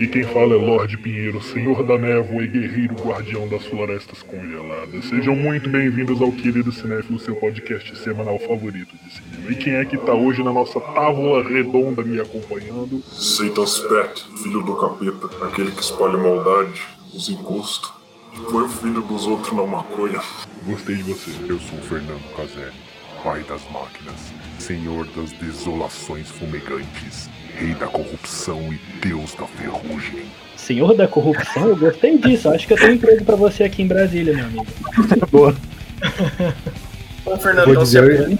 Aqui quem fala é Lorde Pinheiro, Senhor da Névoa e Guerreiro Guardião das Florestas Congeladas. Sejam muito bem-vindos ao Querido Cinéfilo, seu podcast semanal favorito de cinema. E quem é que tá hoje na nossa tábua redonda me acompanhando? Satan Spet, filho do capeta, aquele que espalha maldade, os encostos. Foi o filho dos outros na maconha. Gostei de você. Eu sou o Fernando Caselli, pai das máquinas, senhor das desolações fumegantes rei da corrupção e deus da ferrugem. Senhor da corrupção? Eu gostei disso. Acho que eu tenho emprego pra você aqui em Brasília, meu amigo. Boa. Bom, Fernando, Vou então se dizer-.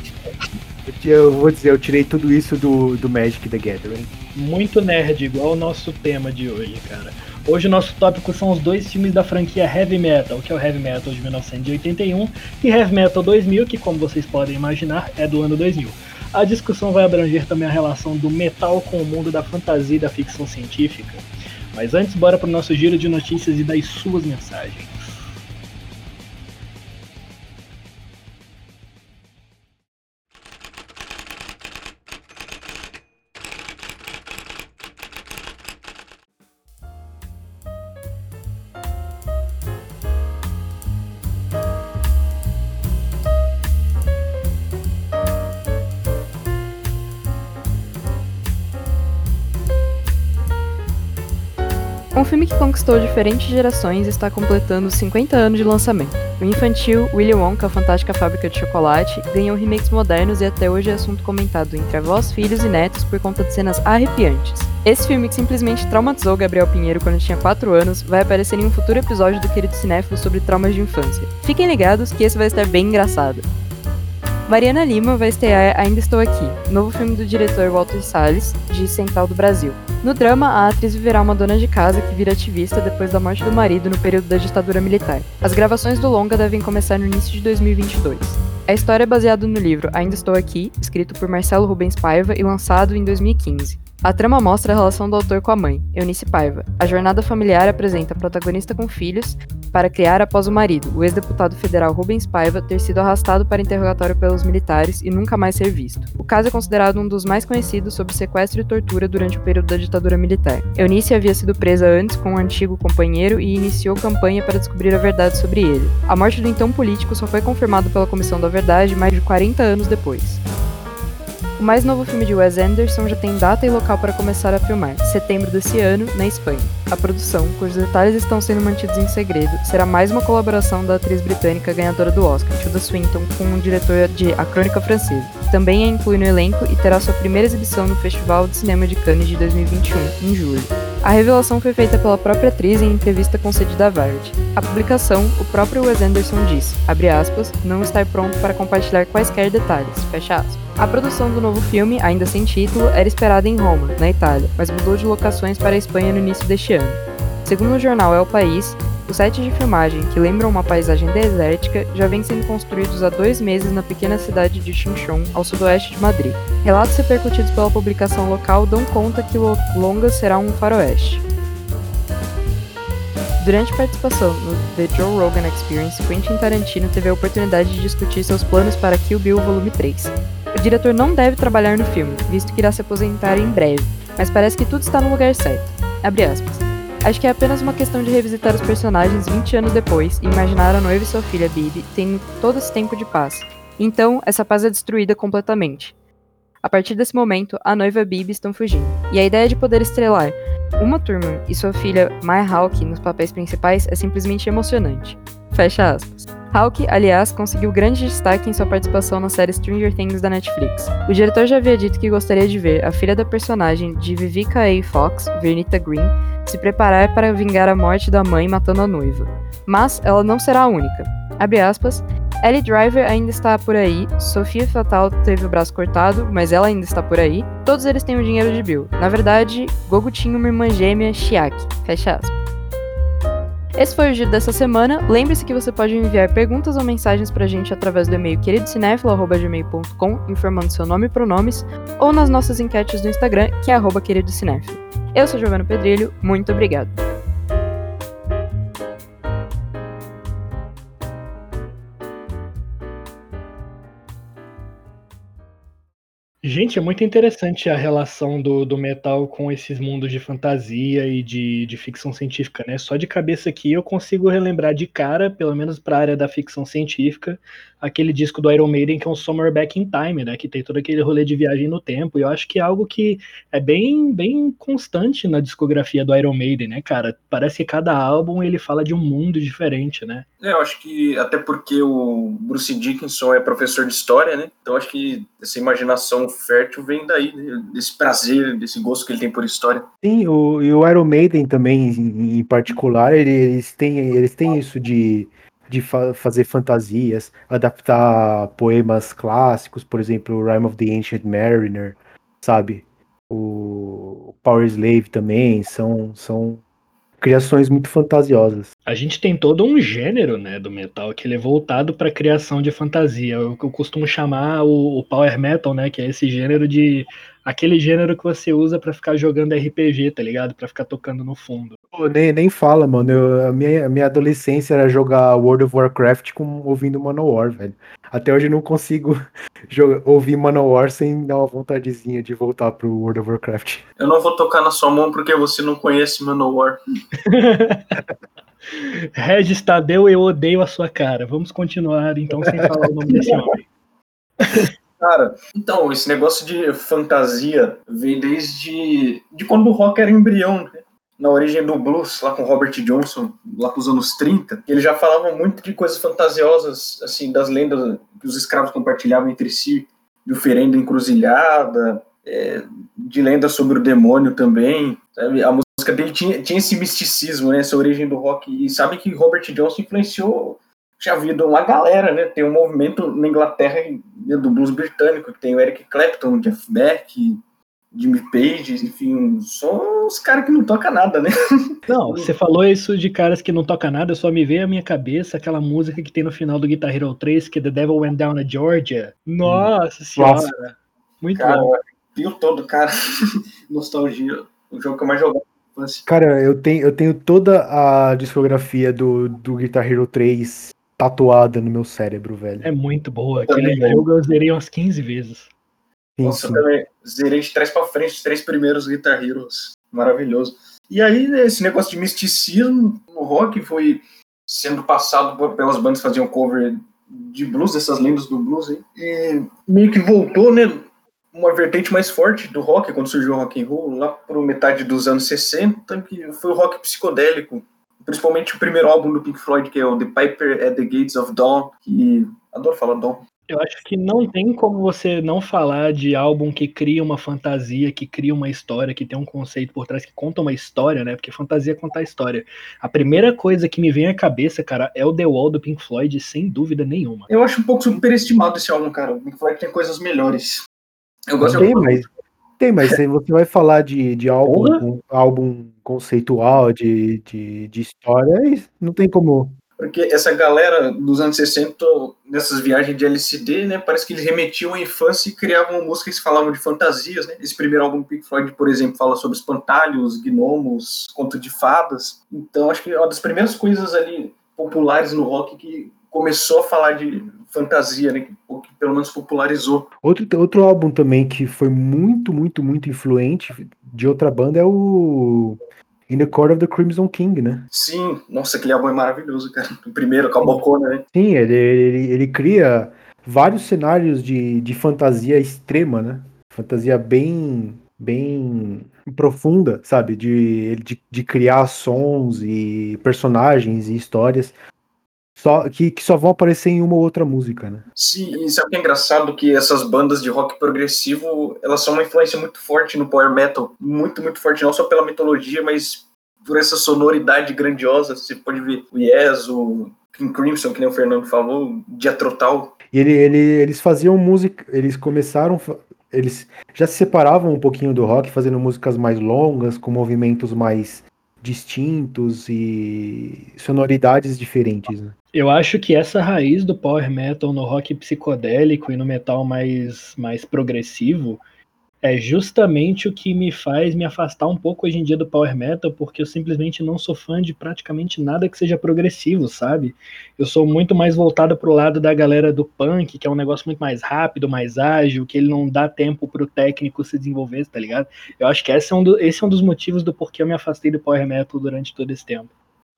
Eu vou dizer, eu tirei tudo isso do, do Magic the Gathering. Muito nerd, igual o nosso tema de hoje, cara. Hoje o nosso tópico são os dois filmes da franquia Heavy Metal, que é o Heavy Metal de 1981 e Heavy Metal 2000, que como vocês podem imaginar é do ano 2000. A discussão vai abranger também a relação do metal com o mundo da fantasia e da ficção científica. Mas antes, bora pro nosso giro de notícias e das suas mensagens. Conquistou diferentes gerações está completando 50 anos de lançamento. O infantil Willy Wonka, a Fantástica Fábrica de Chocolate, ganhou remakes modernos e até hoje é assunto comentado entre avós, filhos e netos por conta de cenas arrepiantes. Esse filme que simplesmente traumatizou Gabriel Pinheiro quando tinha 4 anos vai aparecer em um futuro episódio do Querido Cinéfilo sobre traumas de infância. Fiquem ligados que esse vai estar bem engraçado. Mariana Lima vai estrear Ainda Estou Aqui, novo filme do diretor Walter Salles, de Central do Brasil. No drama, a atriz viverá uma dona de casa que vira ativista depois da morte do marido no período da ditadura militar. As gravações do longa devem começar no início de 2022. A história é baseada no livro Ainda Estou Aqui, escrito por Marcelo Rubens Paiva e lançado em 2015. A trama mostra a relação do autor com a mãe, Eunice Paiva. A jornada familiar apresenta a protagonista com filhos para criar após o marido, o ex-deputado federal Rubens Paiva, ter sido arrastado para interrogatório pelos militares e nunca mais ser visto. O caso é considerado um dos mais conhecidos sobre sequestro e tortura durante o período da ditadura militar. Eunice havia sido presa antes com um antigo companheiro e iniciou campanha para descobrir a verdade sobre ele. A morte do então político só foi confirmada pela Comissão da Verdade mais de 40 anos depois. O mais novo filme de Wes Anderson já tem data e local para começar a filmar, setembro desse ano, na Espanha. A produção, cujos detalhes estão sendo mantidos em segredo, será mais uma colaboração da atriz britânica ganhadora do Oscar, Tilda Swinton, com o diretor de A Crônica Francesa. Também a inclui no elenco e terá sua primeira exibição no Festival de Cinema de Cannes de 2021, em julho. A revelação foi feita pela própria atriz em entrevista concedida à Variety. A publicação, o próprio Wes Anderson disse, abre aspas, não estar pronto para compartilhar quaisquer detalhes, fecha aspas. A produção do novo filme, ainda sem título, era esperada em Roma, na Itália, mas mudou de locações para a Espanha no início deste ano. Segundo o jornal El País, os sets de filmagem, que lembram uma paisagem desértica, já vêm sendo construídos há dois meses na pequena cidade de Chinchon, ao sudoeste de Madrid. Relatos repercutidos pela publicação local dão conta que o longa será um faroeste. Durante participação no The Joe Rogan Experience, Quentin Tarantino teve a oportunidade de discutir seus planos para Kill Bill Volume 3. O diretor não deve trabalhar no filme, visto que irá se aposentar em breve, mas parece que tudo está no lugar certo. Abre aspas. Acho que é apenas uma questão de revisitar os personagens 20 anos depois e imaginar a noiva e sua filha Bibi tendo todo esse tempo de paz. Então, essa paz é destruída completamente. A partir desse momento, a noiva Bibi estão fugindo. E a ideia de poder estrelar uma turma e sua filha Maya Hawke nos papéis principais é simplesmente emocionante. Fecha aspas. Hawke, aliás, conseguiu grande destaque em sua participação na série Stranger Things da Netflix. O diretor já havia dito que gostaria de ver a filha da personagem de Vivica A. Fox, Vernita Green, se preparar para vingar a morte da mãe matando a noiva. Mas ela não será a única. Abre aspas. Ellie Driver ainda está por aí, Sofia Fatal teve o braço cortado, mas ela ainda está por aí. Todos eles têm o dinheiro de Bill. Na verdade, Gogo tinha uma irmã gêmea, Chiaki. Fecha aspas. Esse foi o giro dessa semana. Lembre-se que você pode enviar perguntas ou mensagens pra gente através do e-mail queridocinéfilo.gmail.com, informando seu nome e pronomes, ou nas nossas enquetes do Instagram, que é arroba queridocinéfilo. Eu sou Giovana Pedrilho, muito obrigado. Gente, é muito interessante a relação do, do metal com esses mundos de fantasia e de, de ficção científica, né? Só de cabeça aqui eu consigo relembrar de cara, pelo menos para a área da ficção científica, aquele disco do Iron Maiden que é um Summer Back in Time, né? Que tem todo aquele rolê de viagem no tempo. E eu acho que é algo que é bem, bem constante na discografia do Iron Maiden, né, cara? Parece que cada álbum ele fala de um mundo diferente, né? É, eu acho que até porque o Bruce Dickinson é professor de história, né? Então acho que essa imaginação fértil vem daí, né? desse prazer, desse gosto que ele tem por história. Sim, o, e o Iron Maiden também, em, em particular, ele- eles têm, eles têm isso de, de fa- fazer fantasias, adaptar poemas clássicos, por exemplo, o Rime of the Ancient Mariner, sabe? O Power Slave também, são, são criações muito fantasiosas. A gente tem todo um gênero, né, do metal que ele é voltado para criação de fantasia. Eu, eu costumo chamar o, o power metal, né, que é esse gênero de aquele gênero que você usa para ficar jogando RPG, tá ligado? Para ficar tocando no fundo. Pô, nem, nem fala, mano. Eu- a, minha, a minha adolescência era jogar World of Warcraft com, ouvindo Manowar, velho. Até hoje eu não consigo jogar, ouvir Manowar sem dar uma vontadezinha de voltar pro World of Warcraft. Eu não vou tocar na sua mão porque você não conhece Manowar. Regis Tadeu, eu odeio a sua cara. Vamos continuar então sem falar o nome desse homem. Cara, então, esse negócio de fantasia vem desde de quando o rock era embrião, né? Na origem do blues, lá com Robert Johnson, lá pros anos 30, ele já falava muito de coisas fantasiosas, assim, das lendas que os escravos compartilhavam entre si, de oferenda encruzilhada, é, de lendas sobre o demônio também, sabe? A música dele tinha, tinha esse misticismo, né? Essa origem do rock. E sabe que Robert Johnson influenciou já havido uma galera, né? Tem um movimento na Inglaterra do blues britânico, que tem o Eric Clapton, o Jeff Beck, Jimmy Page, enfim, só os caras que não tocam nada, né? Não, você falou isso de caras que não toca nada, só me veio à minha cabeça aquela música que tem no final do Guitar Hero 3, que é The Devil Went Down na Georgia. Nossa senhora. Nossa. Muito Cara, bom. viu todo, cara. Nostalgia. O jogo que eu mais jogava na infância. Cara, eu tenho, eu tenho toda a discografia do, do Guitar Hero 3 tatuada no meu cérebro, velho. É muito boa. Aquele jogo eu zerei umas 15 vezes. Sim, Nossa, sim. eu também zerei de trás pra frente os três primeiros Guitar Heroes. Maravilhoso. E aí, esse negócio de misticismo no rock foi sendo passado pelas bandas que faziam cover de blues, dessas lendas do blues aí. E meio que voltou, né? Uma vertente mais forte do rock, quando surgiu o rock and roll, lá por metade dos anos 60, que foi o rock psicodélico. Principalmente o primeiro álbum do Pink Floyd, que é o The Piper at the Gates of Dawn, que adoro falar Dawn. Eu acho que não tem como você não falar de álbum que cria uma fantasia, que cria uma história, que tem um conceito por trás, que conta uma história, né? Porque fantasia é contar história. A primeira coisa que me vem à cabeça, cara, é o The Wall do Pink Floyd, sem dúvida nenhuma. Eu acho um pouco superestimado esse álbum, cara. O Pink Floyd tem coisas melhores. Eu gosto Tem, de mas, tem, mas você vai falar de, de álbum, um álbum conceitual, de, de, de história, aí não tem como. Porque essa galera dos anos 60, nessas viagens de LCD, né, parece que eles remetiam à infância e criavam músicas que falavam de fantasias, né? Esse primeiro álbum do Pink Floyd, por exemplo, fala sobre espantalhos, gnomos, conto de fadas. Então, acho que é uma das primeiras coisas ali populares no rock que começou a falar de fantasia, né? Ou que pelo menos popularizou. Outro, outro álbum também que foi muito, muito, muito influente de outra banda é o In the Court of the Crimson King, né? Sim, nossa, aquele álbum é maravilhoso, cara. O primeiro, com a bocona, né? Sim, ele, ele, ele cria vários cenários de, de fantasia extrema, né? Fantasia bem, bem profunda, sabe? De, de, de criar sons e personagens e histórias só, que, que só vão aparecer em uma ou outra música, né? Sim, e sabe o que é engraçado? Que essas bandas de rock progressivo, elas são uma influência muito forte no power metal. Muito, muito forte, não só pela mitologia, mas por essa sonoridade grandiosa. Você pode ver o Yes, o King Crimson, que nem o Fernando falou, Diatrotal. E ele, ele, eles faziam música, eles começaram, eles já se separavam um pouquinho do rock, fazendo músicas mais longas, com movimentos mais distintos e sonoridades diferentes, né? Eu acho que essa raiz do power metal no rock psicodélico e no metal mais, mais progressivo é justamente o que me faz me afastar um pouco hoje em dia do power metal, porque eu simplesmente não sou fã de praticamente nada que seja progressivo, sabe? Eu sou muito mais voltado pro lado da galera do punk, que é um negócio muito mais rápido, mais ágil, que ele não dá tempo pro técnico se desenvolver, tá ligado? Eu acho que esse é um, do, esse é um dos motivos do porquê eu me afastei do power metal durante todo esse tempo.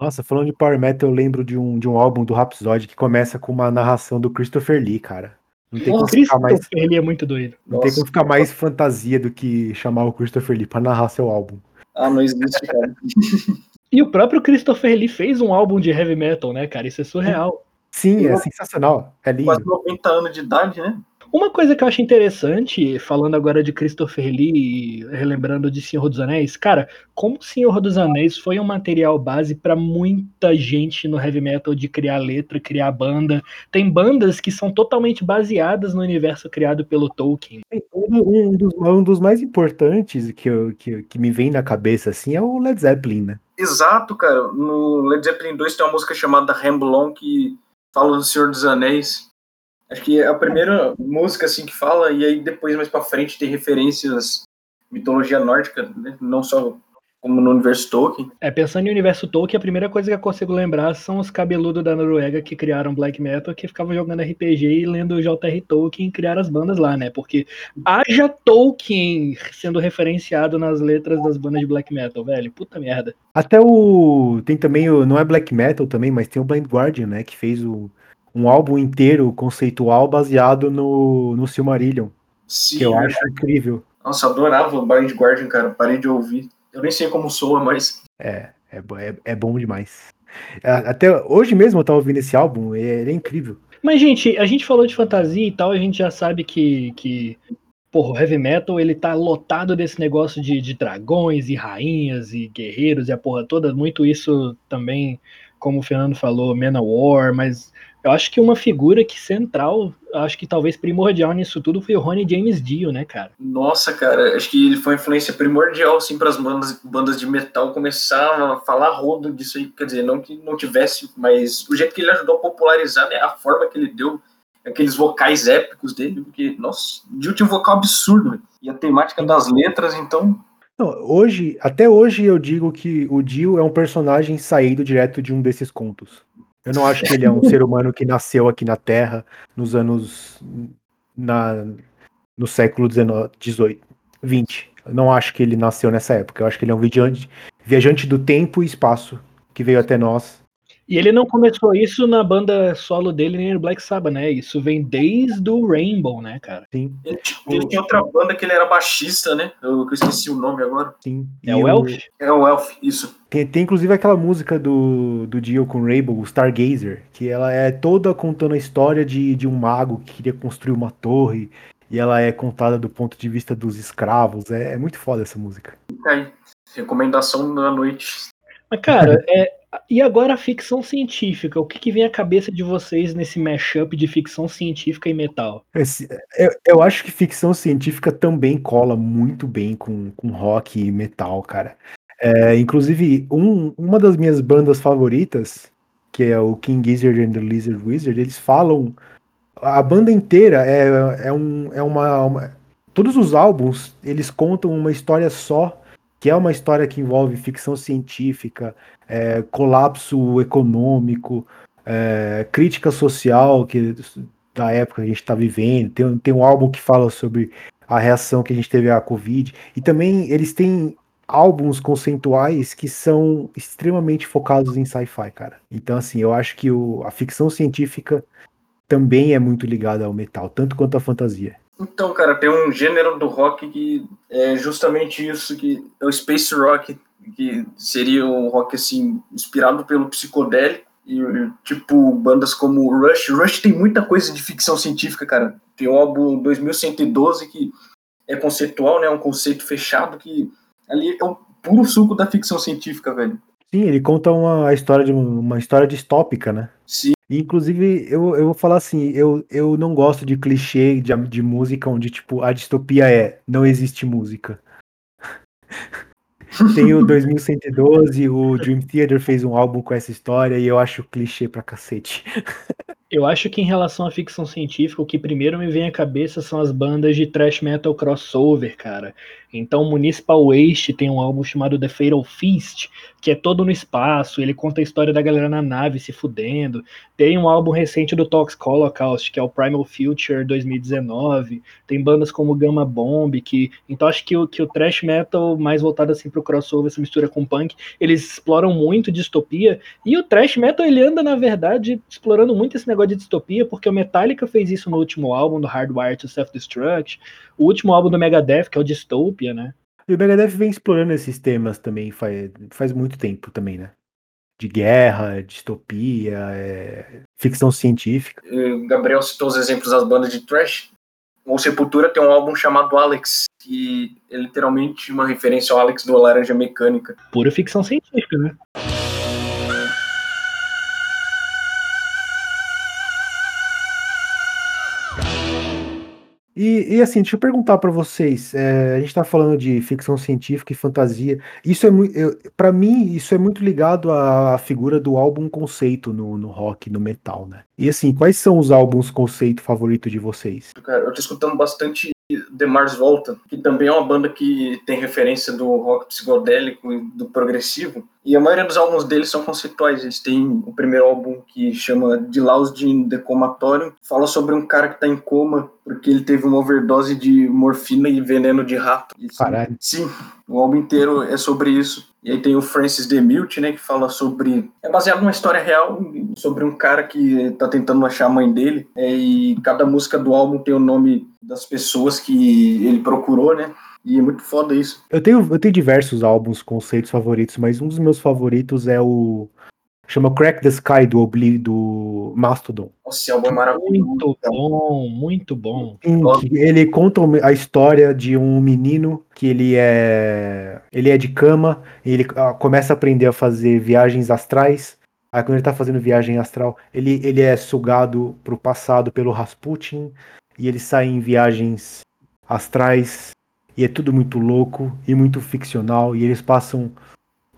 Nossa, falando de Power Metal, eu lembro de um, de um álbum do Rhapsody que começa com uma narração do Christopher Lee, cara. Não tem como ficar mais, Christopher Lee é muito doido. não tem como ficar mais fantasia do que chamar o Christopher Lee pra narrar seu álbum. Ah, não existe, cara. E o próprio Christopher Lee fez um álbum de heavy metal, né, cara? Isso é surreal. Sim, é sensacional. É Quase lindo. 90 anos de idade, né? Uma coisa que eu acho interessante, falando agora de Christopher Lee e relembrando de Senhor dos Anéis, cara, como Senhor dos Anéis foi um material base para muita gente no heavy metal de criar letra, criar banda. Tem bandas que são totalmente baseadas no universo criado pelo Tolkien. Um, um dos, um dos mais importantes que, eu, que, que me vem na cabeça assim é o Led Zeppelin, né? Exato, cara. No Led Zeppelin 2 tem uma música chamada Ramblon que fala do Senhor dos Anéis. Acho que é a primeira música assim que fala, e aí depois mais pra frente tem referências mitologia nórdica, né? Não só como no universo Tolkien. É, pensando em universo Tolkien, a primeira coisa que eu consigo lembrar são os cabeludos da Noruega que criaram black metal, que ficavam jogando RPG e lendo o J.R. Tolkien e criaram as bandas lá, né? Porque haja Tolkien sendo referenciado nas letras das bandas de black metal, velho. Puta merda. Até o. Tem também o. Não é black metal também, mas tem o Blind Guardian, né? Que fez o, um álbum inteiro conceitual baseado no, no Silmarillion. Sim, Que eu né? acho incrível. Nossa, eu adorava o Blind Guardian, cara. Parei de ouvir. Eu nem sei como soa, mas É, é, é, é bom demais. É, Até hoje mesmo eu tava ouvindo esse álbum, ele é incrível. Mas, gente, a gente falou de fantasia e tal, a gente já sabe que, que porra, o heavy metal, ele tá lotado desse negócio de, de dragões e rainhas e guerreiros e a porra toda, muito isso também, como o Fernando falou, Manowar, mas eu acho que uma figura que central, acho que talvez primordial nisso tudo foi o Ronnie James Dio, né, cara? Nossa, cara, acho que ele foi uma influência primordial, assim, para as bandas, bandas de metal começar a falar rodo disso aí. Quer dizer, não que não tivesse, mas o jeito que ele ajudou a popularizar, né, a forma que ele deu, aqueles vocais épicos dele, porque, nossa, o Dio tinha um vocal absurdo, velho. e a temática das letras, então, Não, hoje, até hoje eu digo que o Dio é um personagem saído direto de um desses contos. Eu não acho que ele é um ser humano que nasceu aqui na Terra nos anos na no século XIX, 18, 20. Eu não acho que ele nasceu nessa época. Eu acho que ele é um viajante, viajante do tempo e espaço que veio até nós. E ele não começou isso na banda solo dele nem no Black Sabbath, né? Isso vem desde o Rainbow, né, cara? Sim, ele, ele tinha outra banda que ele era baixista, né? Eu, eu esqueci o nome agora. sim. É o Elf? É o Elf, isso. Tem, tem inclusive aquela música do, do Dio com o Rainbow, o Stargazer, que ela é toda contando a história de, de um mago que queria construir uma torre, e ela é contada do ponto de vista dos escravos. É, é muito foda essa música. Aí. Recomendação da noite. Mas, cara, é, e agora a ficção científica? O que, que vem à cabeça de vocês nesse mashup de ficção científica e metal? Esse- eu, eu acho que ficção científica também cola muito bem com, com rock e metal, cara. É, inclusive, um- uma das minhas bandas favoritas, que é o King Gizzard and the Lizard Wizard, eles falam. A banda inteira é, é, um, é uma, uma- Todos os álbuns, eles contam uma história só, que é uma história que envolve ficção científica, é, colapso econômico, é, crítica social, que da época que a gente está vivendo. Tem, tem um álbum que fala sobre a reação que a gente teve à Covid. E também eles têm álbuns conceituais que são extremamente focados em sci-fi, cara. Então, assim, eu acho que o, a ficção científica também é muito ligada ao metal, tanto quanto a fantasia. Então, cara, tem um gênero do rock que é justamente isso, que é o space rock, que seria um rock, assim, inspirado pelo psicodélico, e, tipo, bandas como Rush. Rush tem muita coisa de ficção científica, cara. Tem o álbum 2112, que é conceitual, né, um conceito fechado, que ali é o puro suco da ficção científica, velho. Sim, ele conta uma história de uma história distópica, né? Sim, Inclusive, eu, eu vou falar assim, eu, eu não gosto de clichê de, de música onde, tipo, a distopia é não existe música. Tem o 2112, o Dream Theater fez um álbum com essa história e eu acho clichê pra cacete. Eu acho que em relação à ficção científica, o que primeiro me vem à cabeça são as bandas de thrash metal crossover, cara. Então, Municipal Waste tem um álbum chamado The Fatal Feast, que é todo no espaço, ele conta a história da galera na nave se fudendo. Tem um álbum recente do Toxic Holocaust, que é o Primal Future 2019. Tem bandas como Gamma Bomb, que. Então acho que o, que o thrash metal, mais voltado assim pro crossover, essa mistura com punk, eles exploram muito distopia. E o thrash metal, ele anda, na verdade, explorando muito esse negócio de distopia, porque o Metallica fez isso no último álbum, do Hardwire to Self-Destruct. O último álbum do Megadeth, que é o Dystopia, né? E o Megadeth vem explorando esses temas também faz, faz muito tempo também, né? De guerra, distopia, é, ficção científica. O Gabriel citou os exemplos das bandas de thrash. O Sepultura tem um álbum chamado Alex, que é literalmente uma referência ao Alex do Laranja Mecânica. Pura ficção científica, né? E, e, assim, deixa eu perguntar para vocês. É, a gente tá falando de ficção científica e fantasia. Isso é muito, para mim, isso é muito ligado à figura do álbum conceito no, no rock, no metal, né? E assim, quais são os álbuns conceito favorito de vocês? Cara, eu tô escutando bastante The Mars Volta, que também é uma banda que tem referência do rock psicodélico e do progressivo. E a maioria dos álbuns deles são conceituais. Eles têm o primeiro álbum que chama De Loused in the Comatorium. Fala sobre um cara que está em coma porque ele teve uma overdose de morfina e veneno de rato. Caralho. Sim, o álbum inteiro é sobre isso. E aí tem o Francis DeMille, né, que fala sobre... É baseado numa história real sobre um cara que tá tentando achar a mãe dele. É, e cada música do álbum tem o nome das pessoas que ele procurou, né? E é muito foda isso. Eu tenho, eu tenho diversos álbuns, conceitos favoritos, mas um dos meus favoritos é o. Chama Crack the Sky do, Obli, do Mastodon. Nossa, esse álbum é maravilhoso. Muito bom, muito bom. Ele conta a história de um menino que ele é. Ele é de cama, ele começa a aprender a fazer viagens astrais. Aí quando ele tá fazendo viagem astral, ele, ele é sugado pro passado pelo Rasputin e ele sai em viagens astrais e é tudo muito louco e muito ficcional e eles passam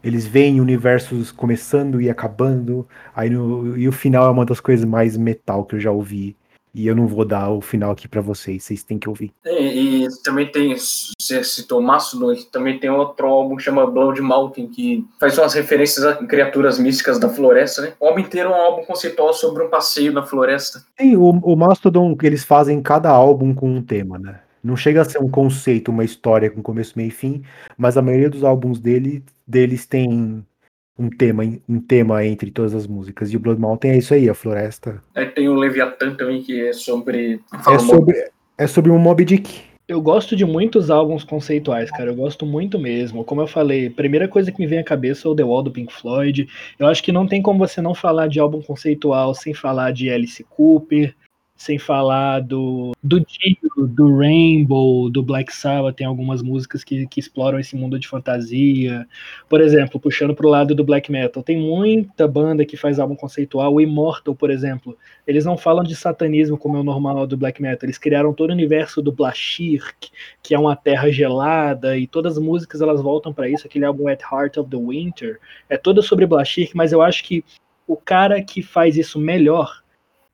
eles veem universos começando e acabando aí no, e o final é uma das coisas mais metal que eu já ouvi e eu não vou dar o final aqui para vocês, vocês têm que ouvir. E, e também tem, você citou Mastodon, também tem outro álbum que chama Blood Mountain, que faz umas referências a criaturas místicas da floresta, né? O álbum inteiro é um álbum conceitual sobre um passeio na floresta. Sim, o, o Mastodon, eles fazem cada álbum com um tema, né? Não chega a ser um conceito, uma história com começo, meio e fim, mas a maioria dos álbuns dele, deles tem um tema, um tema entre todas as músicas. E o Blood Mountain é isso aí, a floresta. Aí tem o Leviathan também, que é sobre. É sobre, é sobre um Mob Dick. Eu gosto de muitos álbuns conceituais, cara. Eu gosto muito mesmo. Como eu falei, primeira coisa que me vem à cabeça é o The Wall do Pink Floyd. Eu acho que não tem como você não falar de álbum conceitual sem falar de Alice Cooper, sem falar do, do Dio, do Rainbow, do Black Sabbath, tem algumas músicas que, que exploram esse mundo de fantasia. Por exemplo, puxando pro lado do black metal, tem muita banda que faz álbum conceitual. O Immortal, por exemplo, eles não falam de satanismo como é o normal do black metal, eles criaram todo o universo do Blashirk, que é uma terra gelada, e todas as músicas elas voltam para isso. Aquele álbum At Heart of the Winter é todo sobre Blashirk, mas eu acho que o cara que faz isso melhor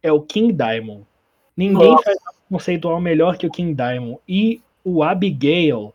é o King Diamond. Ninguém Nossa. faz um conceitual melhor que o King Diamond. E o Abigail,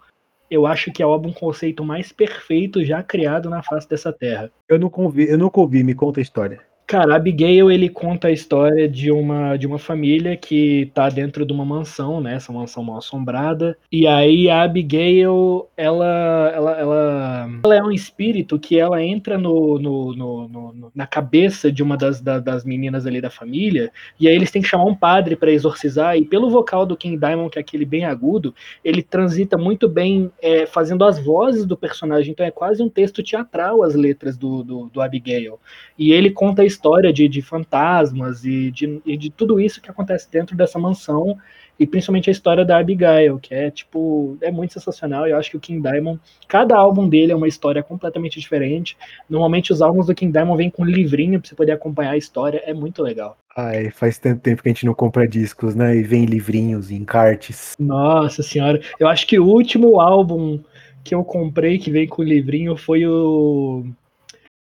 eu acho que é o álbum conceito mais perfeito já criado na face dessa terra. Eu nunca ouvi, eu nunca ouvi, me conta a história. Cara, Abigail ele conta a história de uma de uma família que tá dentro de uma mansão, né? Essa mansão mal assombrada. E aí a Abigail, ela ela, ela, ela é um espírito que ela entra no, no, no, no na cabeça de uma das, da, das meninas ali da família. E aí eles têm que chamar um padre para exorcizar. E pelo vocal do King Diamond, que é aquele bem agudo, ele transita muito bem é, fazendo as vozes do personagem. Então é quase um texto teatral as letras do, do, do Abigail. E ele conta a história de, de fantasmas e de, e de tudo isso que acontece dentro dessa mansão e principalmente a história da Abigail, que é tipo, é muito sensacional. Eu acho que o King Diamond, cada álbum dele é uma história completamente diferente. Normalmente os álbuns do King Diamond vêm com livrinho pra você poder acompanhar a história, é muito legal. Ai, faz tanto tempo que a gente não compra discos, né? E vem livrinhos, encartes. Nossa senhora, eu acho que o último álbum que eu comprei que veio com livrinho foi o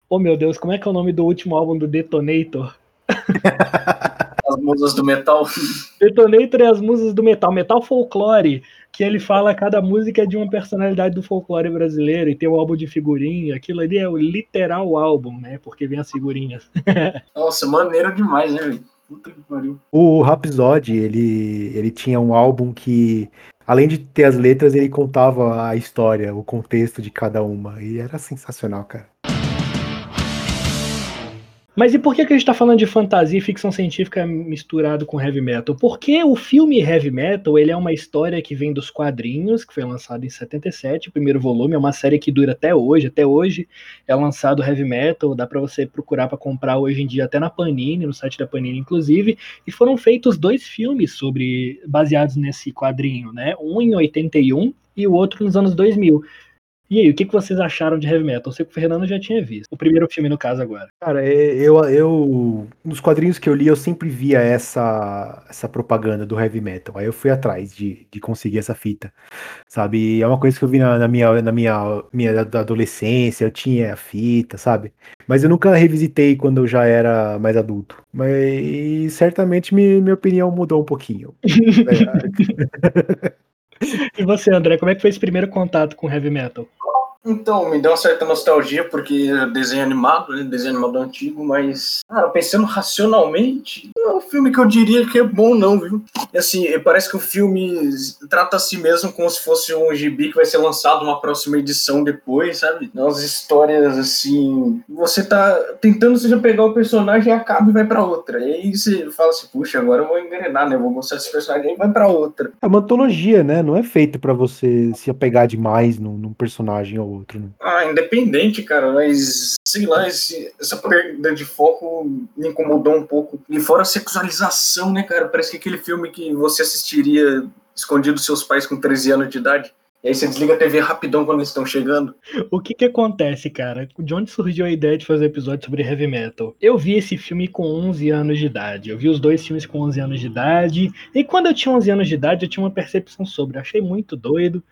Oh meu Deus, como é que é o nome do último álbum do Detonator? Musas do metal. Detonator e as musas do metal, metal folclore, que ele fala cada música é de uma personalidade do folclore brasileiro e tem o álbum de figurinha, aquilo ali é o literal álbum, né? Porque vem as figurinhas. Nossa, maneiro demais, né, velho? Puta que pariu. O Rhapsody, ele, ele tinha um álbum que, além de ter as letras, ele contava a história, o contexto de cada uma. E era sensacional, cara. Mas e por que, que a gente tá falando de fantasia e ficção científica misturado com heavy metal? Porque o filme Heavy Metal, ele é uma história que vem dos quadrinhos, que foi lançado em 77, o primeiro volume, é uma série que dura até hoje, até hoje é lançado Heavy Metal, dá para você procurar para comprar hoje em dia até na Panini, no site da Panini inclusive, e foram feitos dois filmes sobre baseados nesse quadrinho, né? Um em 81 e o outro nos anos 2000. E aí, o que, que vocês acharam de Heavy Metal? Eu sei que o Fernando já tinha visto. O primeiro filme, no caso, agora. Cara, é, eu, eu nos quadrinhos que eu li, eu sempre via essa, essa propaganda do heavy metal. Aí eu fui atrás de, de conseguir essa fita, sabe? É uma coisa que eu vi na, na minha, na minha, minha adolescência, eu tinha a fita, sabe? Mas eu nunca revisitei quando eu já era mais adulto. Mas certamente me, minha opinião mudou um pouquinho. E você, André, como é que foi esse primeiro contato com heavy metal? Então, me deu uma certa nostalgia, porque é desenho animado, né? desenho animado antigo, mas, cara, pensando racionalmente, não é um filme que eu diria que é bom, não, viu? E assim, parece que o filme trata a si mesmo como se fosse um gibi que vai ser lançado uma próxima edição depois, sabe? Umas histórias assim. Você tá tentando seja pegar o personagem e acaba e vai pra outra. E aí você fala assim, puxa, agora eu vou engrenar, né? Eu vou mostrar esse personagem e vai pra outra. É uma antologia, né? Não é feito pra você se apegar demais num, num personagem ou outro, né? Ah, independente, cara, mas sei lá, esse, essa perda de foco me incomodou um pouco. E fora sexualização, né, cara? Parece que aquele filme que você assistiria escondido dos seus pais com 13 anos de idade. E aí você desliga a TV rapidão quando eles estão chegando. O que que acontece, cara? De onde surgiu a ideia de fazer episódio sobre heavy metal? Eu vi esse filme com 11 anos de idade. Eu vi os dois filmes com 11 anos de idade. E quando eu tinha 11 anos de idade, eu tinha uma percepção sobre. Eu achei muito doido.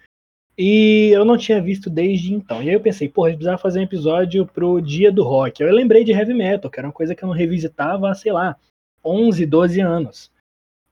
E eu não tinha visto desde então. E aí eu pensei, porra, a gente precisava fazer um episódio pro dia do rock. Eu lembrei de heavy metal, que era uma coisa que eu não revisitava sei lá, 11, 12 anos.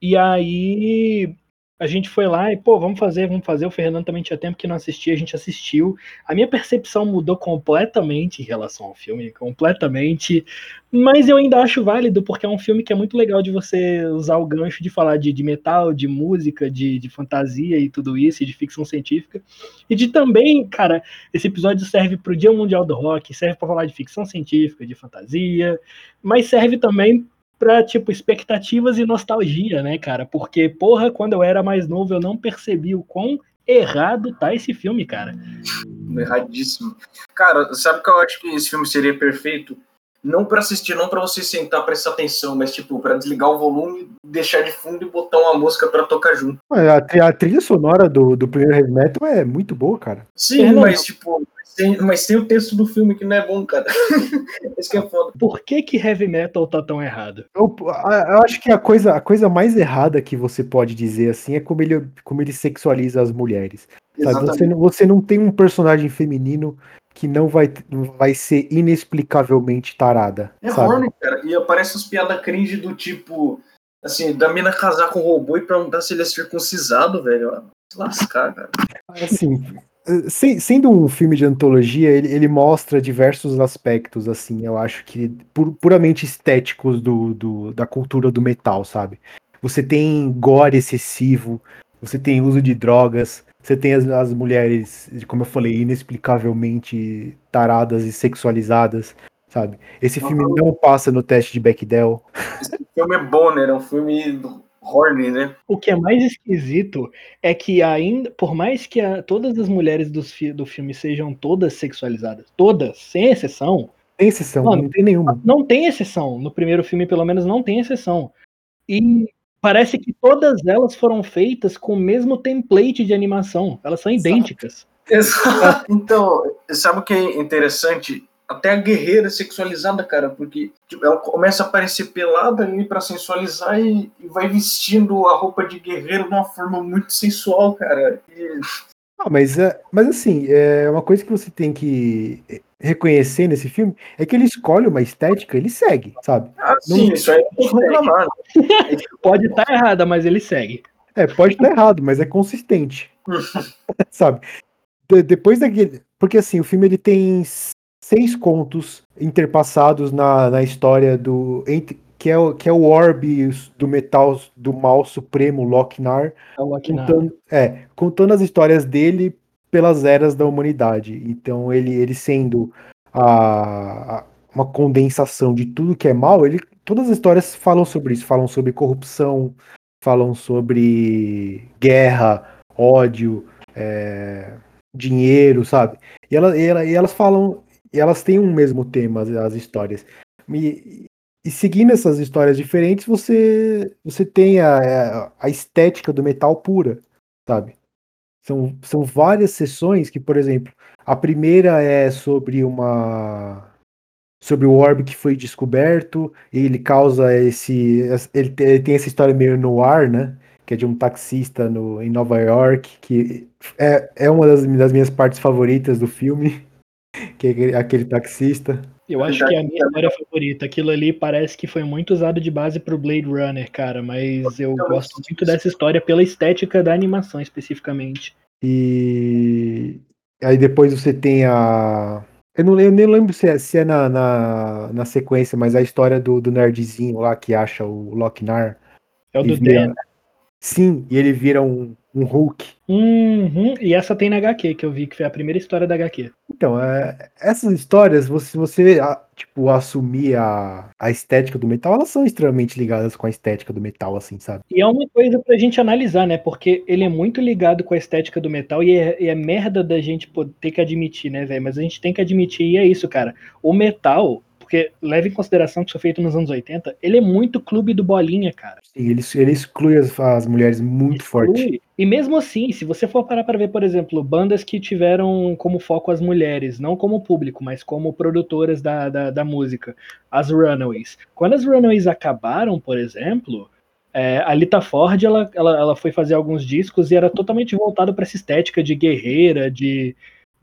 E aí a gente foi lá e, pô, vamos fazer, vamos fazer. O Fernando também tinha tempo que não assistia, a gente assistiu. A minha percepção mudou completamente em relação ao filme, completamente. Mas eu ainda acho válido, porque é um filme que é muito legal de você usar o gancho de falar de, de metal, de música, de, de fantasia e tudo isso, e de ficção científica. E de também, cara, esse episódio serve pro Dia Mundial do Rock, serve para falar de ficção científica, de fantasia, mas serve também pra, tipo, expectativas e nostalgia, né, cara? Porque, porra, quando eu era mais novo, eu não percebi o quão errado tá esse filme, cara. Erradíssimo. Cara, sabe que eu acho que esse filme seria perfeito? Não pra assistir, não pra você sentar, prestar atenção, mas tipo, pra desligar o volume, deixar de fundo e botar uma música pra tocar junto. A, a trilha sonora do, do primeiro heavy metal é muito boa, cara. Sim, É, não, mas tipo, tem, mas tem o texto do filme que não é bom, cara. Esse que é foda. Por que que heavy metal tá tão errado? Eu, eu acho que a coisa, a coisa mais errada que você pode dizer assim é como ele, como ele sexualiza as mulheres. Sabe? Você, você não tem um personagem feminino que não vai, vai ser inexplicavelmente tarada. É sabe? horny, cara. E aparece as piadas cringe do tipo, assim, da mina casar com o robô e perguntar se ele é circuncisado, velho. Se lascar, cara. Assim, sendo um filme de antologia, ele, ele mostra diversos aspectos, assim, eu acho que pu- puramente estéticos do, do- da cultura do metal, sabe? Você tem gore excessivo, você tem uso de drogas, você tem as, as mulheres, como eu falei, inexplicavelmente taradas e sexualizadas, sabe? Esse filme não passa no teste de Bechdel. Esse filme é bom, né? É um filme horny, né? O que é mais esquisito é que ainda, por mais que a- todas as mulheres fi- do filme sejam todas sexualizadas, todas, sem exceção, Tem exceção, Mano, não tem nenhuma. não tem exceção. No primeiro filme, pelo menos, não tem exceção. E parece que todas elas foram feitas com o mesmo template de animação. Elas são Exato. idênticas. Exato. Então, sabe o que é interessante? Até a guerreira é sexualizada, cara, porque tipo, ela começa a aparecer pelada ali pra sensualizar e, e vai vestindo a roupa de guerreiro de uma forma muito sensual, cara. E Ah, mas, é, mas assim, é uma coisa que você tem que reconhecer nesse filme é que ele escolhe uma estética, ele segue, sabe? Ah, sim, isso aí não que reclamar. Pode estar errada, mas ele segue. É, pode estar errado, mas é consistente. sabe? De- depois daquele. Porque assim, o filme ele tem seis contos interpassados na, na história do. entre- que, é, o- que é o orbe do metal do mal supremo, Lochnar, É o contando, é, contando as histórias dele pelas eras da humanidade. Então, ele, ele sendo a, a- uma condensação de tudo que é mal, ele, todas as histórias falam sobre isso, falam sobre corrupção, falam sobre guerra, ódio, é, dinheiro, sabe? E, ela, e, ela- e elas falam, e elas têm um mesmo tema, as, as histórias. E, e seguindo essas histórias diferentes, você, você tem a, a estética do metal pura, sabe? São, são várias sessões que, por exemplo, a primeira é sobre uma sobre o orbe que foi descoberto e ele causa esse ele, te- ele tem essa história meio no ar, né? Que é de um taxista no, em Nova York, que é, é uma das, das minhas partes favoritas do filme, aquele, aquele taxista. Eu acho que é a minha história favorita. Aquilo ali parece que foi muito usado de base pro Blade Runner, cara. Mas eu gosto muito dessa história pela estética da animação, especificamente. E aí depois você tem a. Eu, não, eu nem lembro se é, se é na, na, na sequência, mas a história do, do nerdzinho lá que acha o Lochnar. É o do vira- Dan. Sim, e ele vira um, um Hulk. Uhum. E essa tem na HQ, que eu vi que foi a primeira história da HQ. Então, é, essas histórias, você- se você a- tipo, assumir a, a estética do metal, elas são extremamente ligadas com a estética do metal, assim, sabe? E é uma coisa pra gente analisar, né? Porque ele é muito ligado com a estética do metal e é, e é merda da gente pô, ter que admitir, né, velho? Mas a gente tem que admitir, e é isso, cara. O metal, porque leva em consideração que isso foi feito nos anos 80, ele é muito clube do bolinha, cara. Sim, ele, ele exclui as, as mulheres muito forte. Exclui. E mesmo assim, se você for parar para ver, por exemplo, bandas que tiveram como foco as mulheres, não como público, mas como produtoras da, da, da música, as Runaways. Quando as Runaways acabaram, por exemplo, é, a Lita Ford ela, ela, ela foi fazer alguns discos e era totalmente voltado para essa estética de guerreira, de,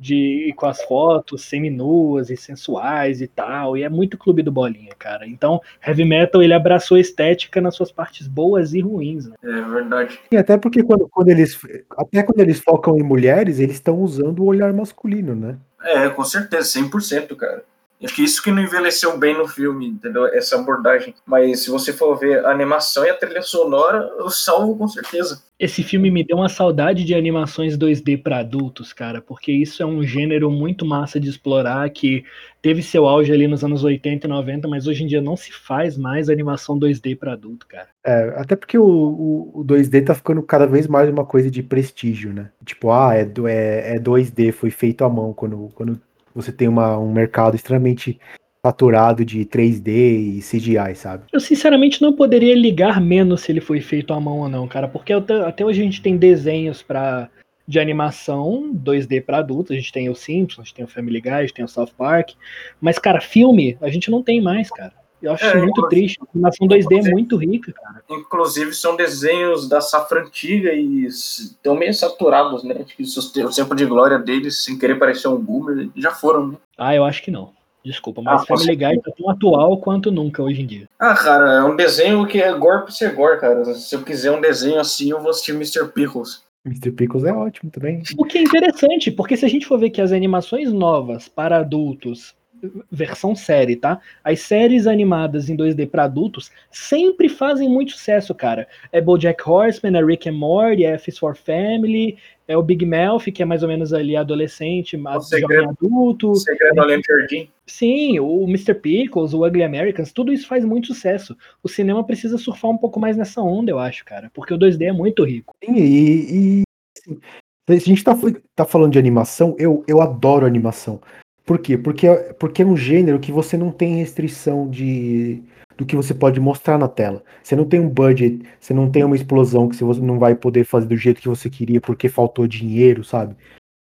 de ir com as fotos seminuas e sensuais e tal. E é muito clube do bolinha, cara. Então, heavy metal ele abraçou a estética nas suas partes boas e ruins, né? É verdade. E até porque quando, quando eles. Até quando eles focam em mulheres, eles estão usando o olhar masculino, né? É, com certeza, 100%, cara. Acho que isso que não envelheceu bem no filme, entendeu? Essa abordagem. Mas se você for ver a animação e a trilha sonora, eu salvo com certeza. Esse filme me deu uma saudade de animações 2D para adultos, cara, porque isso é um gênero muito massa de explorar que teve seu auge ali nos anos 80 e 90, mas hoje em dia não se faz mais animação 2D para adulto, cara. É, até porque o, o, o 2D tá ficando cada vez mais uma coisa de prestígio, né? Tipo, ah, é, é, é 2D, foi feito à mão, quando, quando você tem uma, um mercado extremamente saturado de 3D e CGI, sabe? Eu sinceramente não poderia ligar menos se ele foi feito à mão ou não, cara, porque até, hoje a gente tem desenhos para de animação 2D para adultos, a gente tem o Simpsons, a gente tem o Family Guy, a gente tem o South Park, mas cara, filme a gente não tem mais, cara. Eu acho É, muito inclusive- triste. A animação 2D é muito rica, cara. Inclusive, são desenhos da safra antiga e estão meio saturados, né? Acho que os- o tempo de glória deles, sem querer parecer um boomer, já foram, né? Ah, eu acho que não. Desculpa, mas Ah, Family Guy tá tão atual quanto nunca hoje em dia. Ah, cara, é um desenho que é gore por ser gore, cara. Se eu quiser um desenho assim, eu vou assistir Mr. Pickles. Mr. Pickles é ótimo também. O que é interessante, porque se a gente for ver que as animações novas para adultos, versão série, tá? As séries animadas em 2D para adultos sempre fazem muito sucesso, cara. É BoJack Horseman, é Rick and Morty, é F is for Family, é o Big Mouth, que é mais ou menos ali adolescente, mas jovem Segredo. adulto. O Segredo Além do Jardim. Sim, o Mr. Pickles, o Ugly Americans, tudo isso faz muito sucesso. O cinema precisa surfar um pouco mais nessa onda, eu acho, cara, porque o 2D é muito rico. Sim, e, e assim, se a gente tá, tá falando de animação, eu, eu adoro animação. Por quê? Porque, é- porque é um gênero que você não tem restrição de do que você pode mostrar na tela. Você não tem um budget, você não tem uma explosão que você não vai poder fazer do jeito que você queria porque faltou dinheiro, sabe?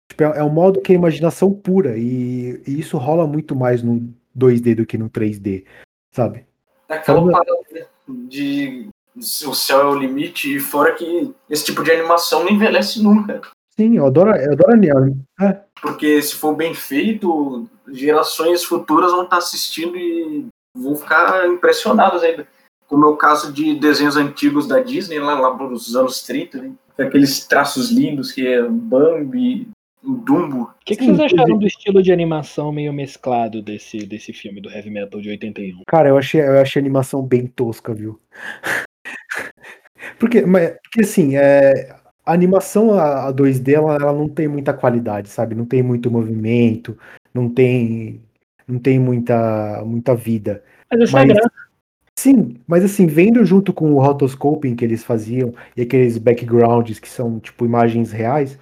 Tipo, é, é um modo que é imaginação pura e, e isso rola muito mais no 2D do que no 3D, sabe? Aquela Falando- parada né, de o céu é o limite, e fora que esse tipo de animação não envelhece nunca. Sim, eu adoro, eu adoro anime. É, Porque se for bem feito, gerações futuras vão estar assistindo e vão ficar impressionadas ainda. Como é o caso de desenhos antigos da Disney, lá, lá nos anos 30, né? Aqueles traços lindos que é Bambi, o Dumbo. O que, que vocês acharam do estilo de animação meio mesclado desse, desse filme do Heavy Metal de 81? Cara, eu achei, eu achei a animação bem tosca, viu? Porque, mas, porque assim, é, a animação a, a 2D ela, ela não tem muita qualidade, sabe? Não tem muito movimento, não tem, não tem muita, muita vida. Mas a Mas- graça. Sim, mas assim, vendo junto com o rotoscoping que eles faziam e aqueles backgrounds que são tipo imagens reais,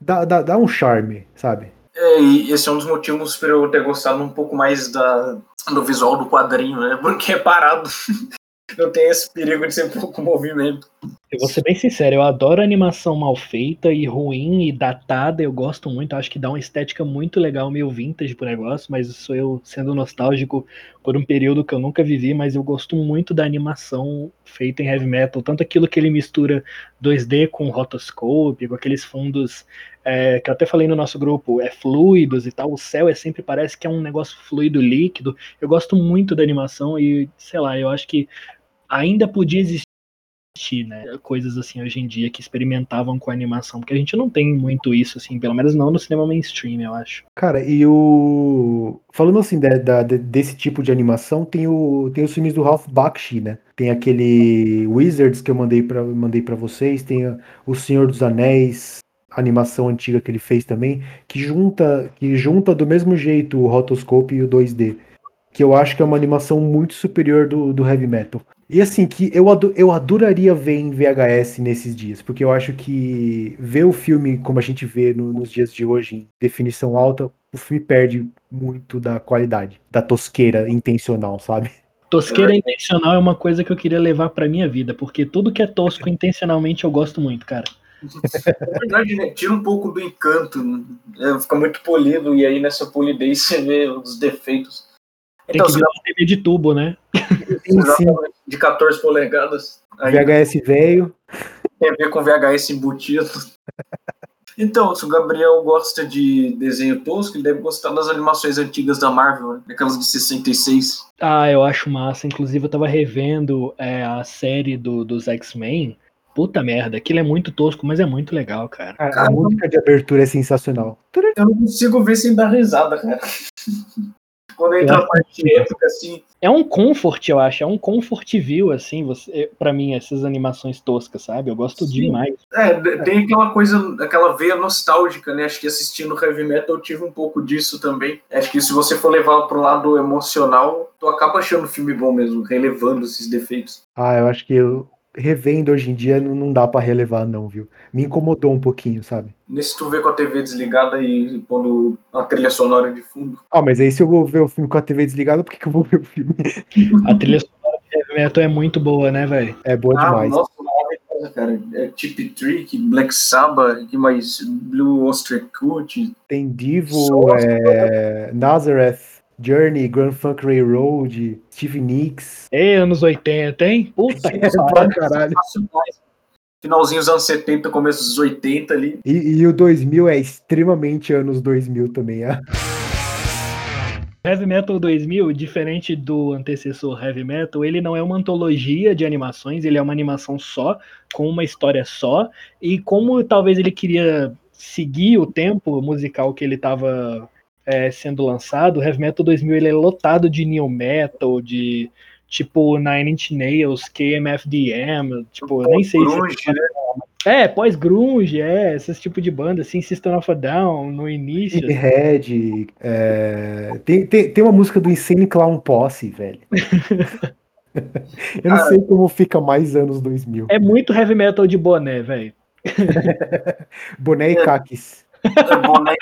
dá, dá, dá um charme, sabe? É, e esse é um dos motivos para eu ter gostado um pouco mais da, do visual do quadrinho, né? Porque é parado. Não tem esse perigo de ser pouco movimento. Eu vou ser bem sincero, eu adoro animação mal feita e ruim e datada, eu gosto muito, acho que dá uma estética muito legal, meio vintage pro negócio, mas sou eu sendo nostálgico por um período que eu nunca vivi, mas eu gosto muito da animação feita em heavy metal, tanto aquilo que ele mistura 2D com rotoscope, com aqueles fundos é, que eu até falei no nosso grupo, é fluidos e tal, o céu é sempre parece que é um negócio fluido líquido. Eu gosto muito da animação e, sei lá, eu acho que ainda podia existir né, coisas assim hoje em dia que experimentavam com animação, porque a gente não tem muito isso, assim, pelo menos não no cinema mainstream, eu acho. Cara, e o. Falando assim desse tipo de animação, tem, o, tem os filmes do Ralph Bakshi, né? Tem aquele Wizards que eu mandei pra, mandei pra vocês, tem O Senhor dos Anéis, animação antiga que ele fez também, que junta, que junta do mesmo jeito o rotoscope e o 2D. Que eu acho que é uma animação muito superior do, do heavy metal. E assim, que eu, eu adoraria ver em VHS nesses dias, porque eu acho que ver o filme como a gente vê no- nos dias de hoje, em definição alta, o filme perde muito da qualidade, da tosqueira intencional, sabe? Tosqueira intencional é uma coisa que eu queria levar pra minha vida, porque tudo que é tosco intencionalmente eu gosto muito, cara. Na verdade, né? Tira um pouco do encanto, né? É, fica muito polido, e aí nessa polidez você vê os defeitos. Tem Então, que virar uma TV de tubo, né? Sim, sim. De 14 polegadas. Aí VHS velho. tem a ver com VHS embutido. Então, se o Gabriel gosta de desenho tosco, ele deve gostar das animações antigas da Marvel, né? aquelas de 66. Ah, eu acho massa. Inclusive, eu tava revendo é, a série do, dos X-Men. Puta merda, aquilo é muito tosco, mas é muito legal, cara. Cara, a música de abertura é sensacional. Eu não consigo ver sem dar risada, cara. Quando entra a parte épica, assim, É um comfort, eu acho. É um comfort view, assim, você, para mim, essas animações toscas, sabe? Eu gosto Sim. demais. É, de- tem aquela coisa, aquela veia nostálgica, né? Acho que assistindo Heavy Metal eu tive um pouco disso também. Acho que se você for levar pro lado emocional, tu acaba achando o filme bom mesmo, relevando esses defeitos. Ah, eu acho que eu, revendo hoje em dia não, dá pra relevar, não, viu? Me incomodou um pouquinho, sabe? Nesse tu vê com a TV desligada e pondo a trilha sonora de fundo. Ah, mas aí se eu vou ver o filme com a TV desligada, por que, que eu vou ver o filme? A trilha sonora de Metal é muito boa, né, velho? É boa ah, demais. nossa, coisa, cara. É Tip Trick, Black Sabbath, que mais? Blue Oyster Cult. Tem Divo, é, Nazareth, Journey, Grand Funk Railroad, Steve Nicks. Ei, anos 80, hein? Puta que É pra pariu. caralho. Finalzinho dos anos 70, começo dos 80 ali. E, e o 2000 é extremamente anos 2000 também. É. Heavy Metal 2000, diferente do antecessor Heavy Metal, ele não é uma antologia de animações, ele é uma animação só, com uma história só, e como talvez ele queria seguir o tempo musical que ele estava sendo lançado, o Heavy Metal 2000 ele é lotado de new metal, de tipo Nine Inch Nails, KMFDM, tipo, eu nem sei Grunge, se... né? É, pós-grunge, é, esse tipo de banda, assim, System of a Down, no início. Deep Red. é, Tem, tem, tem uma música do Insane Clown Posse, velho. Eu não Cara. sei como fica mais anos 2000. É muito heavy metal de boné, velho. Boné e caques. É boné,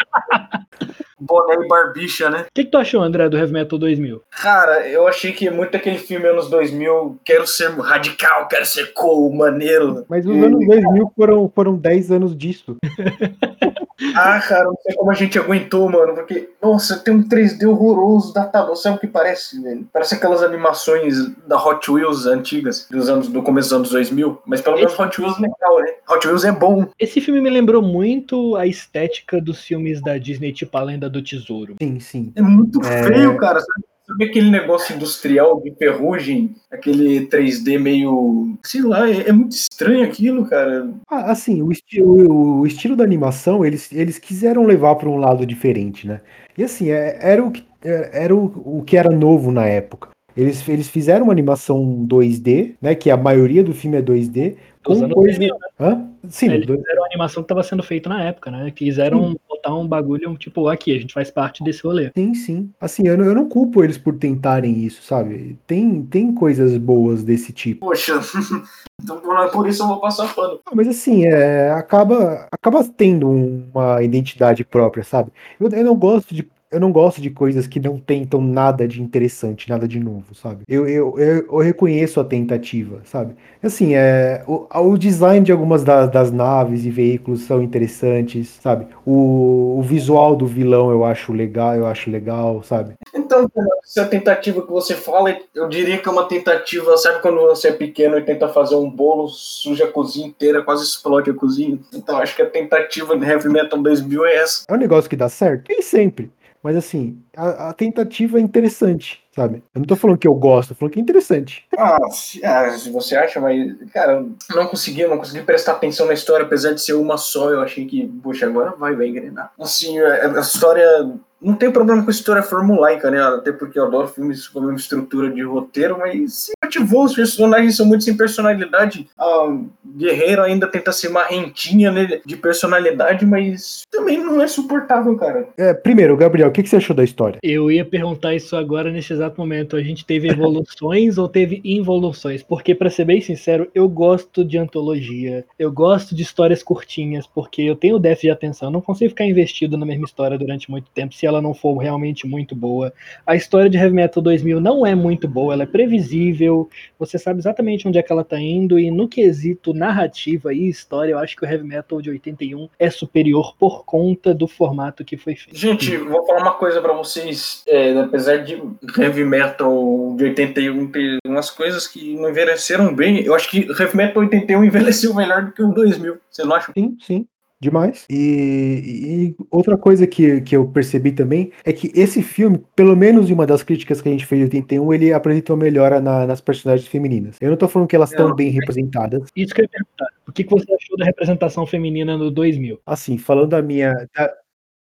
boné e barbicha, né? O que, que tu achou, André, do Heavy Metal 2000? Cara, eu achei que muito aquele filme anos 2000, quero ser radical, quero ser cool, maneiro. Mas os E- anos 2000 foram, foram 10 anos disso. Ah, cara, não sei como a gente aguentou, mano, porque, nossa, tem um 3D horroroso, datado, sabe o que parece, velho? Parece aquelas animações da Hot Wheels antigas, dos anos, do começo dos anos 2000, mas pelo menos Hot Wheels é legal, né? Hot Wheels é bom. Esse filme me lembrou muito a estética dos filmes da Disney, tipo A Lenda do Tesouro. Sim, sim. É muito É. feio, cara, sabe? Sabe aquele negócio industrial de ferrugem, aquele 3D meio. Sei lá, é, é muito estranho aquilo, cara. Ah, assim, o, esti o, o estilo da animação, eles, eles quiseram levar para um lado diferente, né? E assim, é- era o que é- era o, o que era novo na época. Eles, eles fizeram uma animação 2D, né? Que a maioria do filme é 2D. Com coisa... 2000, Hã? Sim, Eles do- fizeram a animação que estava sendo feita na época, né? Quiseram botar um bagulho, tipo, aqui, a gente faz parte desse rolê. sim, sim. Assim, eu não, eu não culpo eles por tentarem isso, sabe? Tem, tem coisas boas desse tipo. Poxa, então por- por isso eu vou passar pano. Ah, Mas assim, é, acaba, acaba tendo uma identidade própria, sabe? Eu, eu não gosto de. Eu não gosto de coisas que não tentam nada de interessante, nada de novo, sabe? Eu, eu, eu, eu reconheço a tentativa, sabe? Assim, é, o, o design de algumas das, das naves e veículos são interessantes, sabe? O, o visual do vilão eu acho legal, eu acho legal, sabe? Então, essa tentativa que você fala, eu diria que é uma tentativa, sabe quando você é pequeno e tenta fazer um bolo, suja a cozinha inteira, quase explode a cozinha? Então, acho que a tentativa de Heavy Metal 2000 é essa. É um negócio que dá certo? Nem sempre. Mas assim, a, a tentativa é interessante, sabe? Eu não tô falando que eu gosto, eu falando que é interessante. Ah, se, ah, se você acha, mas, cara, não consegui, não consegui prestar atenção na história, apesar de ser uma só, eu achei que, poxa, agora vai, vai engrenar. Assim, a, a história. Não tem problema com a história formulaica, né? Até porque eu adoro filmes com a mesma estrutura de roteiro, mas se motivou, os personagens são muito sem personalidade. A guerreira ainda tenta ser marrentinha né, de personalidade, mas também não é suportável, cara. É, primeiro, Gabriel, o que, que você achou da história? Eu ia perguntar isso agora nesse exato momento. A gente teve evoluções ou teve involuções? Porque, pra ser bem sincero, eu gosto de antologia, eu gosto de histórias curtinhas, porque eu tenho déficit de atenção. Eu não consigo ficar investido na mesma história durante muito tempo se ela não for realmente muito boa. A história de Heavy Metal 2000 não é muito boa, ela é previsível, você sabe exatamente onde é que ela tá indo, e no quesito narrativa e história, eu acho que o Heavy Metal de 81 é superior por conta do formato que foi feito. Gente, vou falar uma coisa pra vocês. é, apesar de Heavy Metal de 81 ter umas coisas que não envelheceram bem, eu acho que Heavy Metal 81 envelheceu melhor do que o 2000. Você não acha? Sim, sim. Demais. E, e outra coisa que, que eu percebi também é que esse filme, pelo menos em uma das críticas que a gente fez em 81, ele apresentou melhora na- nas personagens femininas. Eu não tô falando que elas estão bem representadas. Isso que eu ia perguntar. O que que você achou da representação feminina no 2000? Assim, falando da minha. da-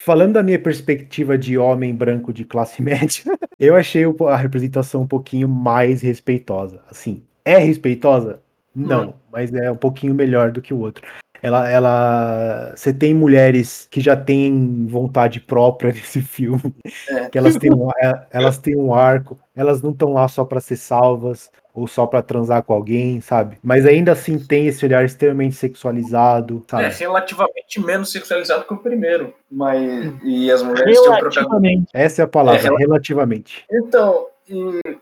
falando da minha perspectiva de homem branco de classe média, eu achei a representação um pouquinho mais respeitosa. Assim, é respeitosa? Não, mas é um pouquinho melhor do que o outro. Ela, ela, você tem mulheres que já têm vontade própria nesse filme, É. que elas têm, um, é, elas têm um arco, elas não estão lá só para ser salvas ou só para transar com alguém, sabe? Mas ainda assim tem esse olhar extremamente sexualizado, sabe? É, relativamente menos sexualizado que o primeiro. Mas. E as mulheres têm o protagonismo. Relativamente. Essa é a palavra, É, ela- relativamente. Então,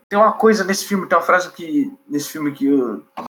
tem uma coisa nesse filme, tem uma frase que. Nesse filme que.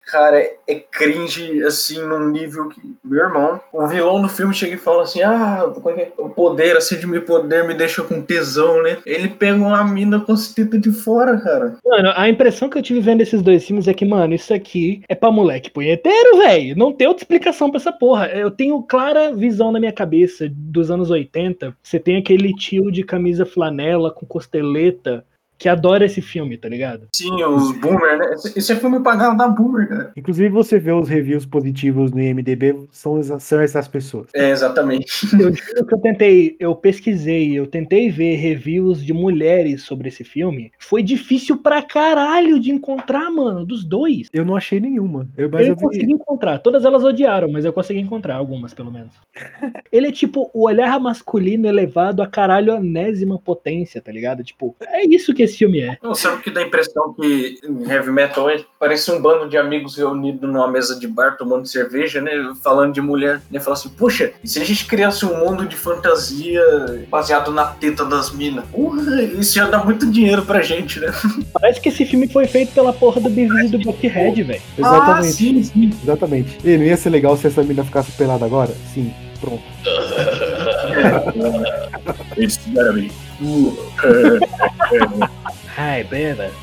Cara, é cringe, assim, num nível que. Meu irmão, o vilão no filme chega e fala assim: ah, é é? o poder, a sede de poder me deixa com tesão, né? Ele pega uma mina com os tetas de fora, cara. Mano, a impressão que eu tive vendo esses dois filmes é que, mano, isso aqui é pra moleque punheteiro, velho. Não tem outra explicação pra essa porra. Eu tenho clara visão na minha cabeça dos anos 80. Você tem aquele tio de camisa flanela com costeleta que adora esse filme, tá ligado? Sim, os boomer, né? Esse, esse é filme pagado da boomer, cara. Inclusive, você vê os reviews positivos no IMDB, são, são essas pessoas. É, exatamente. Eu juro que eu tentei, eu pesquisei, eu tentei ver reviews de mulheres sobre esse filme. Foi difícil pra caralho de encontrar, mano, dos dois. Eu não achei nenhuma. Eu, mas eu eu vi- consegui encontrar. Todas elas odiaram, mas eu consegui encontrar algumas, pelo menos. Ele é tipo o olhar masculino elevado a caralho anésima potência, tá ligado? Tipo, é isso que esse filme é. Não, sabe o que dá a impressão que heavy metal é? Parece um bando de amigos reunidos numa mesa de bar tomando cerveja, né? Falando de mulher, né? Falar assim, poxa, e se a gente criasse um mundo de fantasia baseado na teta das minas? Porra, isso ia dar muito dinheiro pra gente, né? Parece que esse filme foi feito pela porra do Beavis do Buckhead, velho. Exatamente. Ah, sim, sim. Exatamente. E não ia ser legal se essa mina ficasse pelada agora? Sim, pronto. It's gotta be. Ai, beba.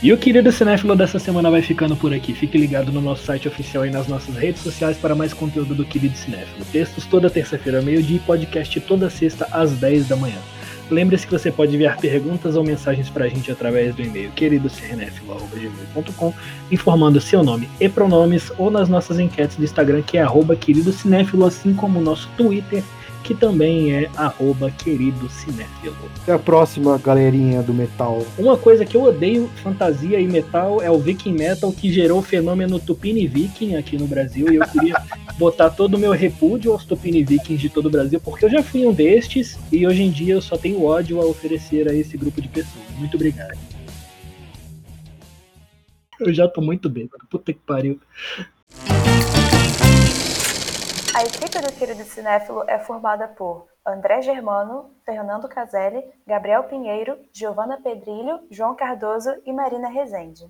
E o querido cinéfilo dessa semana vai ficando por aqui. Fique ligado no nosso site oficial e nas nossas redes sociais para mais conteúdo do querido cinéfilo. Textos toda terça-feira meio-dia e podcast toda sexta às 10 da manhã. Lembre-se que você pode enviar perguntas ou mensagens para a gente através do e-mail queridocinéfilo.com, informando seu nome e pronomes, ou nas nossas enquetes do Instagram, que é arroba querido cinéfilo, assim como o nosso Twitter, que também é arroba querido cinéfilo. Até a próxima, galerinha do metal. Uma coisa que eu odeio, fantasia e metal, é o Viking Metal que gerou o fenômeno Tupini Viking aqui no Brasil. E eu queria botar todo o meu repúdio aos Tupini Vikings de todo o Brasil, porque eu já fui um destes e hoje em dia eu só tenho ódio a oferecer a esse grupo de pessoas. Muito obrigado. Eu já tô muito bem, puta que pariu. A equipe do Querido Cinéfilo é formada por André Germano, Fernando Caselli, Gabriel Pinheiro, Giovana Pedrilho, João Cardoso e Marina Rezende.